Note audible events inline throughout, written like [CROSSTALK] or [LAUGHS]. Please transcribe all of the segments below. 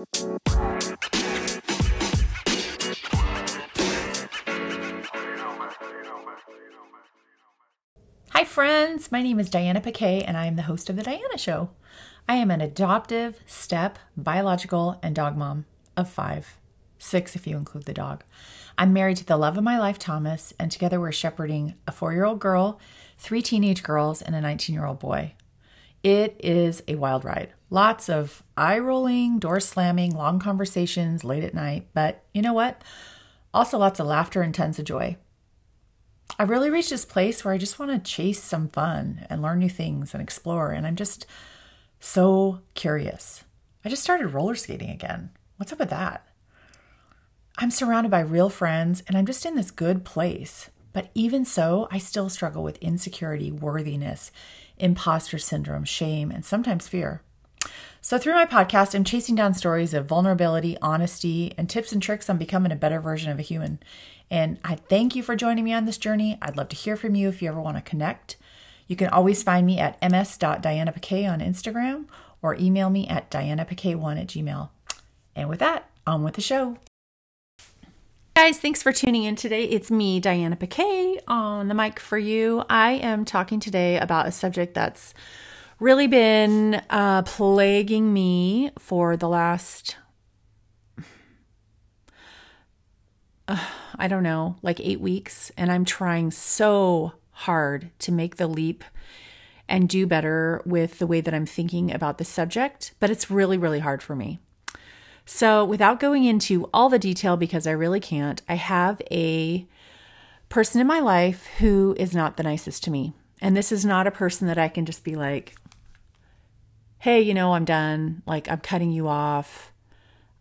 Hi, friends. My name is Diana Paquet, and I am the host of The Diana Show. I am an adoptive, step, biological, and dog mom of five, six if you include the dog. I'm married to the love of my life, Thomas, and together we're shepherding a four year old girl, three teenage girls, and a 19 year old boy. It is a wild ride. Lots of eye rolling, door slamming, long conversations late at night, but you know what? Also, lots of laughter and tons of joy. I've really reached this place where I just want to chase some fun and learn new things and explore. And I'm just so curious. I just started roller skating again. What's up with that? I'm surrounded by real friends and I'm just in this good place. But even so, I still struggle with insecurity, worthiness, imposter syndrome, shame, and sometimes fear. So, through my podcast, I'm chasing down stories of vulnerability, honesty, and tips and tricks on becoming a better version of a human. And I thank you for joining me on this journey. I'd love to hear from you if you ever want to connect. You can always find me at ms.dianapaquet on Instagram or email me at dianapaquet1 at gmail. And with that, on with the show. Guys, thanks for tuning in today. It's me, Diana Paquet, on the mic for you. I am talking today about a subject that's really been uh, plaguing me for the last, uh, [SIGHS] I don't know, like eight weeks. And I'm trying so hard to make the leap and do better with the way that I'm thinking about the subject, but it's really, really hard for me. So, without going into all the detail, because I really can't, I have a person in my life who is not the nicest to me. And this is not a person that I can just be like, hey, you know, I'm done. Like, I'm cutting you off.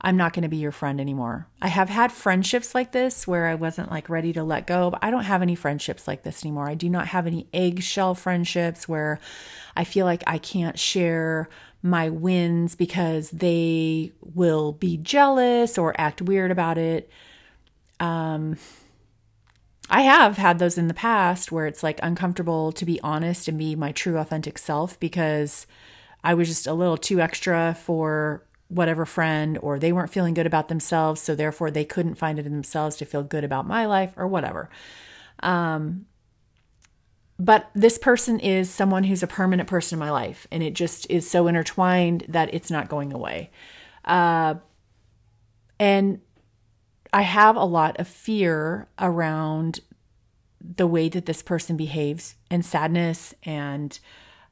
I'm not going to be your friend anymore. I have had friendships like this where I wasn't like ready to let go, but I don't have any friendships like this anymore. I do not have any eggshell friendships where I feel like I can't share my wins because they will be jealous or act weird about it. Um, I have had those in the past where it's like uncomfortable to be honest and be my true authentic self because I was just a little too extra for whatever friend or they weren't feeling good about themselves so therefore they couldn't find it in themselves to feel good about my life or whatever um, but this person is someone who's a permanent person in my life and it just is so intertwined that it's not going away. Uh, and i have a lot of fear around the way that this person behaves and sadness and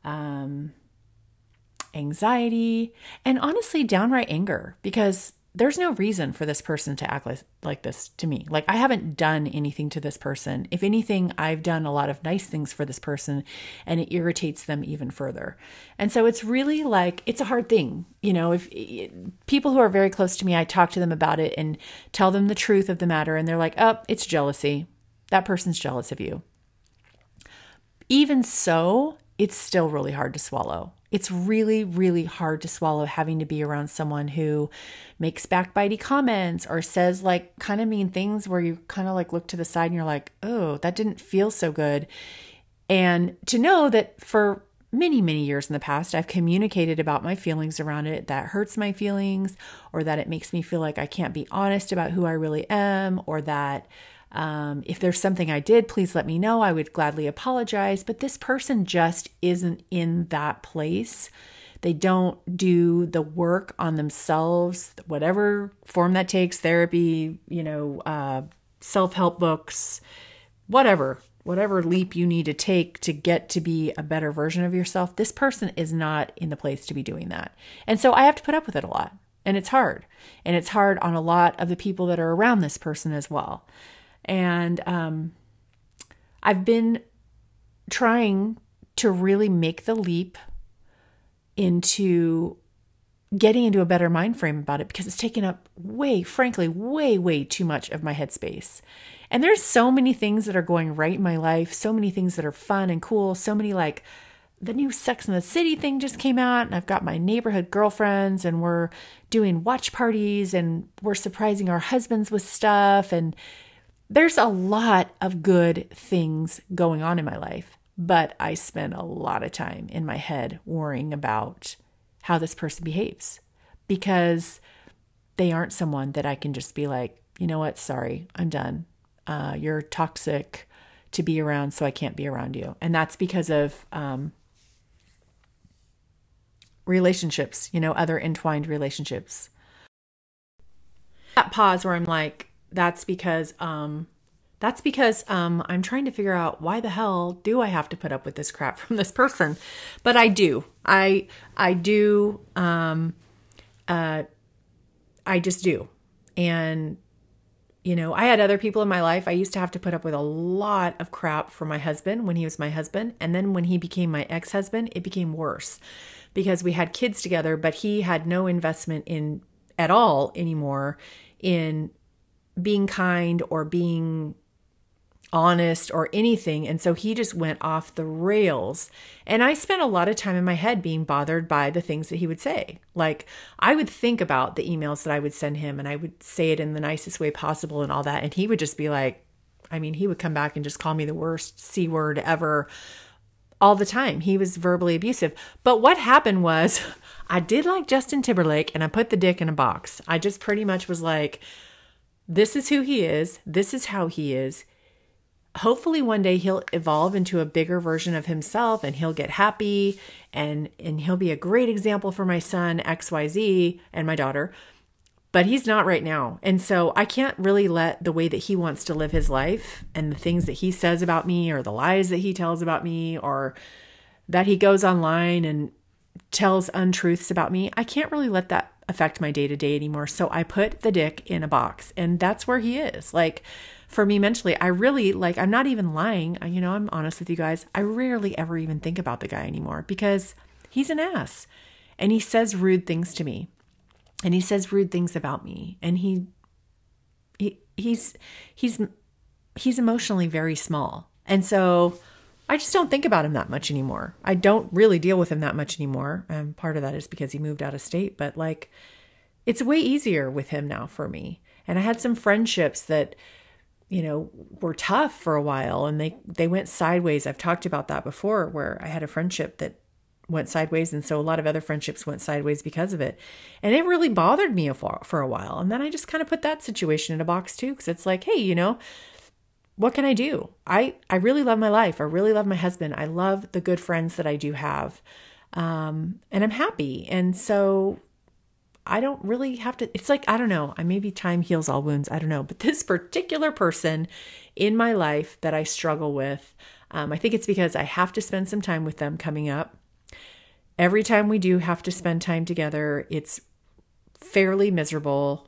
um, anxiety, and honestly, downright anger because there's no reason for this person to act like, this to me. Like, I haven't done anything to this person. If anything, I've done a lot of nice things for this person and it irritates them even further. And so it's really like, it's a hard thing. You know, if people who are very close to me, I talk to them about it and tell them the truth of the matter, and they're like, oh, it's jealousy. That person's jealous of you. Even so, it's still really hard to swallow it's really, really hard to swallow having to be around someone who makes backbitey comments or says like kind of mean things where you kind of like look to the side and you're like, oh, that didn't feel so good. And to know that for many, many years in the past, I've communicated about my feelings around it that hurts my feelings or that it makes me feel like I can't be honest about who I really am or that um, if there's something I did, please let me know. I would gladly apologize. But this person just isn't in that place. They don't do the work on themselves, whatever form that takes therapy, you know, uh, self help books, whatever, whatever leap you need to take to get to be a better version of yourself. This person is not in the place to be doing that. And so I have to put up with it a lot. And it's hard. And it's hard on a lot of the people that are around this person as well. And um, I've been trying to really make the leap into getting into a better mind frame about it because it's taken up way, frankly, way, way too much of my headspace. And there's so many things that are going right in my life, so many things that are fun and cool, so many like the new Sex in the City thing just came out, and I've got my neighborhood girlfriends, and we're doing watch parties, and we're surprising our husbands with stuff, and there's a lot of good things going on in my life, but I spend a lot of time in my head worrying about how this person behaves because they aren't someone that I can just be like, you know what, sorry, I'm done. Uh, you're toxic to be around, so I can't be around you. And that's because of um, relationships, you know, other entwined relationships. That pause where I'm like, that's because um, that's because um, I'm trying to figure out why the hell do I have to put up with this crap [LAUGHS] from this person? But I do. I I do. Um, uh, I just do. And you know, I had other people in my life. I used to have to put up with a lot of crap from my husband when he was my husband, and then when he became my ex-husband, it became worse because we had kids together, but he had no investment in at all anymore in being kind or being honest or anything. And so he just went off the rails. And I spent a lot of time in my head being bothered by the things that he would say. Like I would think about the emails that I would send him and I would say it in the nicest way possible and all that. And he would just be like, I mean, he would come back and just call me the worst C word ever all the time. He was verbally abusive. But what happened was [LAUGHS] I did like Justin Timberlake and I put the dick in a box. I just pretty much was like, this is who he is. This is how he is. Hopefully one day he'll evolve into a bigger version of himself and he'll get happy and and he'll be a great example for my son XYZ and my daughter. But he's not right now. And so I can't really let the way that he wants to live his life and the things that he says about me or the lies that he tells about me or that he goes online and tells untruths about me I can't really let that affect my day to day anymore so I put the dick in a box and that's where he is like for me mentally, I really like, I'm not even lying. You know, I'm honest with you guys. I rarely ever even think about the guy anymore because he's an ass and he says rude things to me and he says rude things about me and he, he he's he's he's emotionally very small and so i just don't think about him that much anymore. I don't really deal with him that much anymore. And part of that is because he moved out of state but like it's way easier with him now for me. And i had some friendships that you know were tough for a while and they they went sideways. I've talked about that before where i had a friendship that went sideways and so a lot of other friendships went sideways because of it. And it really bothered me for, for a while. And then i just kind of put that situation in a box too because it's like hey you know what can i do? I i really love my life. I really love my husband. I love the good friends that i do have. Um, and i'm happy. And so I don't really have to, it's like, I don't know, I maybe time heals all wounds. I don't know. But [LAUGHS] this particular person in my life that I struggle with, um, I think it's because I have to spend some time with them coming up. Every time we do have to spend time together, it's fairly miserable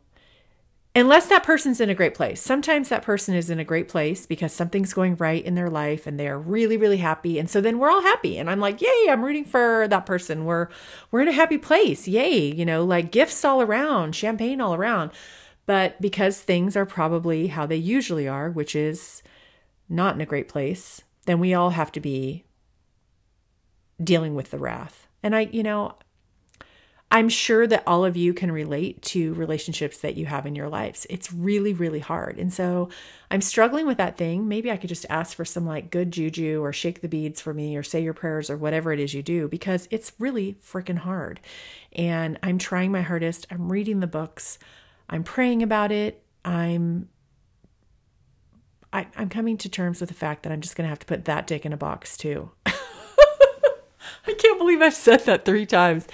unless that person's in a great place. Sometimes that person is in a great place because something's going right in their life and they're really really happy and so then we're all happy and I'm like, "Yay, I'm rooting for that person. We're we're in a happy place. Yay." You know, like gifts all around, champagne all around. But because things are probably how they usually are, which is not in a great place, then we all have to be dealing with the wrath. And I, you know, I'm sure that all of you can relate to relationships that you have in your lives. It's really, really hard. And so I'm struggling with that thing. Maybe I could just ask for some like good juju or shake the beads for me or say your prayers or whatever it is you do because it's really freaking hard. And I'm trying my hardest. I'm reading the books. I'm praying about it. I'm I, am coming to terms with the fact that I'm just gonna have to put that dick in a box too. [LAUGHS] I can't believe I've said that three times.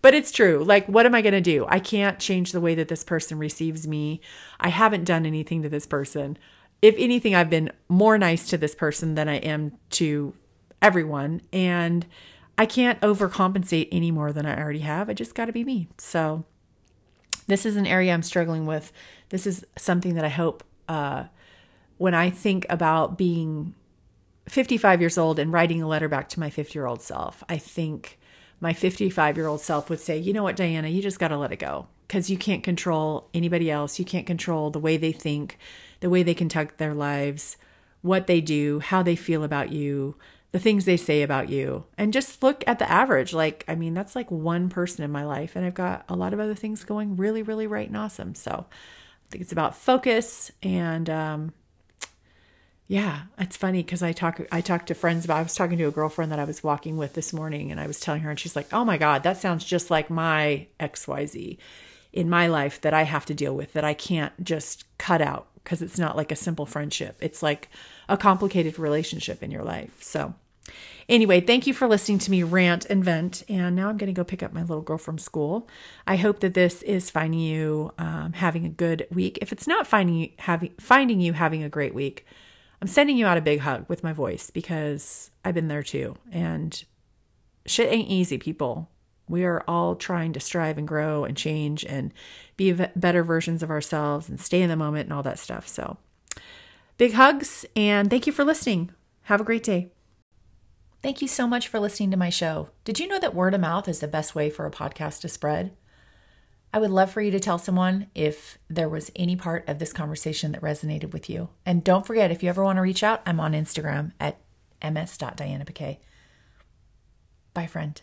But it's true. Like, what am I going to do? I can't change the way that this person receives me. I haven't done anything to this person. If anything, I've been more nice to this person than I am to everyone. And I can't overcompensate any more than I already have. I just got to be me. So, this is an area I'm struggling with. This is something that I hope uh, when I think about being 55 years old and writing a letter back to my 50 year old self, I think my 55 year old self would say, you know what, Diana, you just got to let it go because you can't control anybody else. You can't control the way they think, the way they conduct their lives, what they do, how they feel about you, the things they say about you. And just look at the average. Like, I mean, that's like one person in my life, and I've got a lot of other things going really, really right and awesome. So I think it's about focus and, um, yeah, it's funny because I talk I talked to friends about I was talking to a girlfriend that I was walking with this morning and I was telling her and she's like, "Oh my god, that sounds just like my XYZ." in my life that I have to deal with that I can't just cut out because it's not like a simple friendship. It's like a complicated relationship in your life. So, anyway, thank you for listening to me rant and vent. And now I'm going to go pick up my little girl from school. I hope that this is finding you um, having a good week. If it's not finding you having finding you having a great week, I'm sending you out a big hug with my voice because I've been there too. And shit ain't easy, people. We are all trying to strive and grow and change and be better versions of ourselves and stay in the moment and all that stuff. So, big hugs and thank you for listening. Have a great day. Thank you so much for listening to my show. Did you know that word of mouth is the best way for a podcast to spread? I would love for you to tell someone if there was any part of this conversation that resonated with you. And don't forget, if you ever want to reach out, I'm on Instagram at ms.dianapaquet. Bye, friend.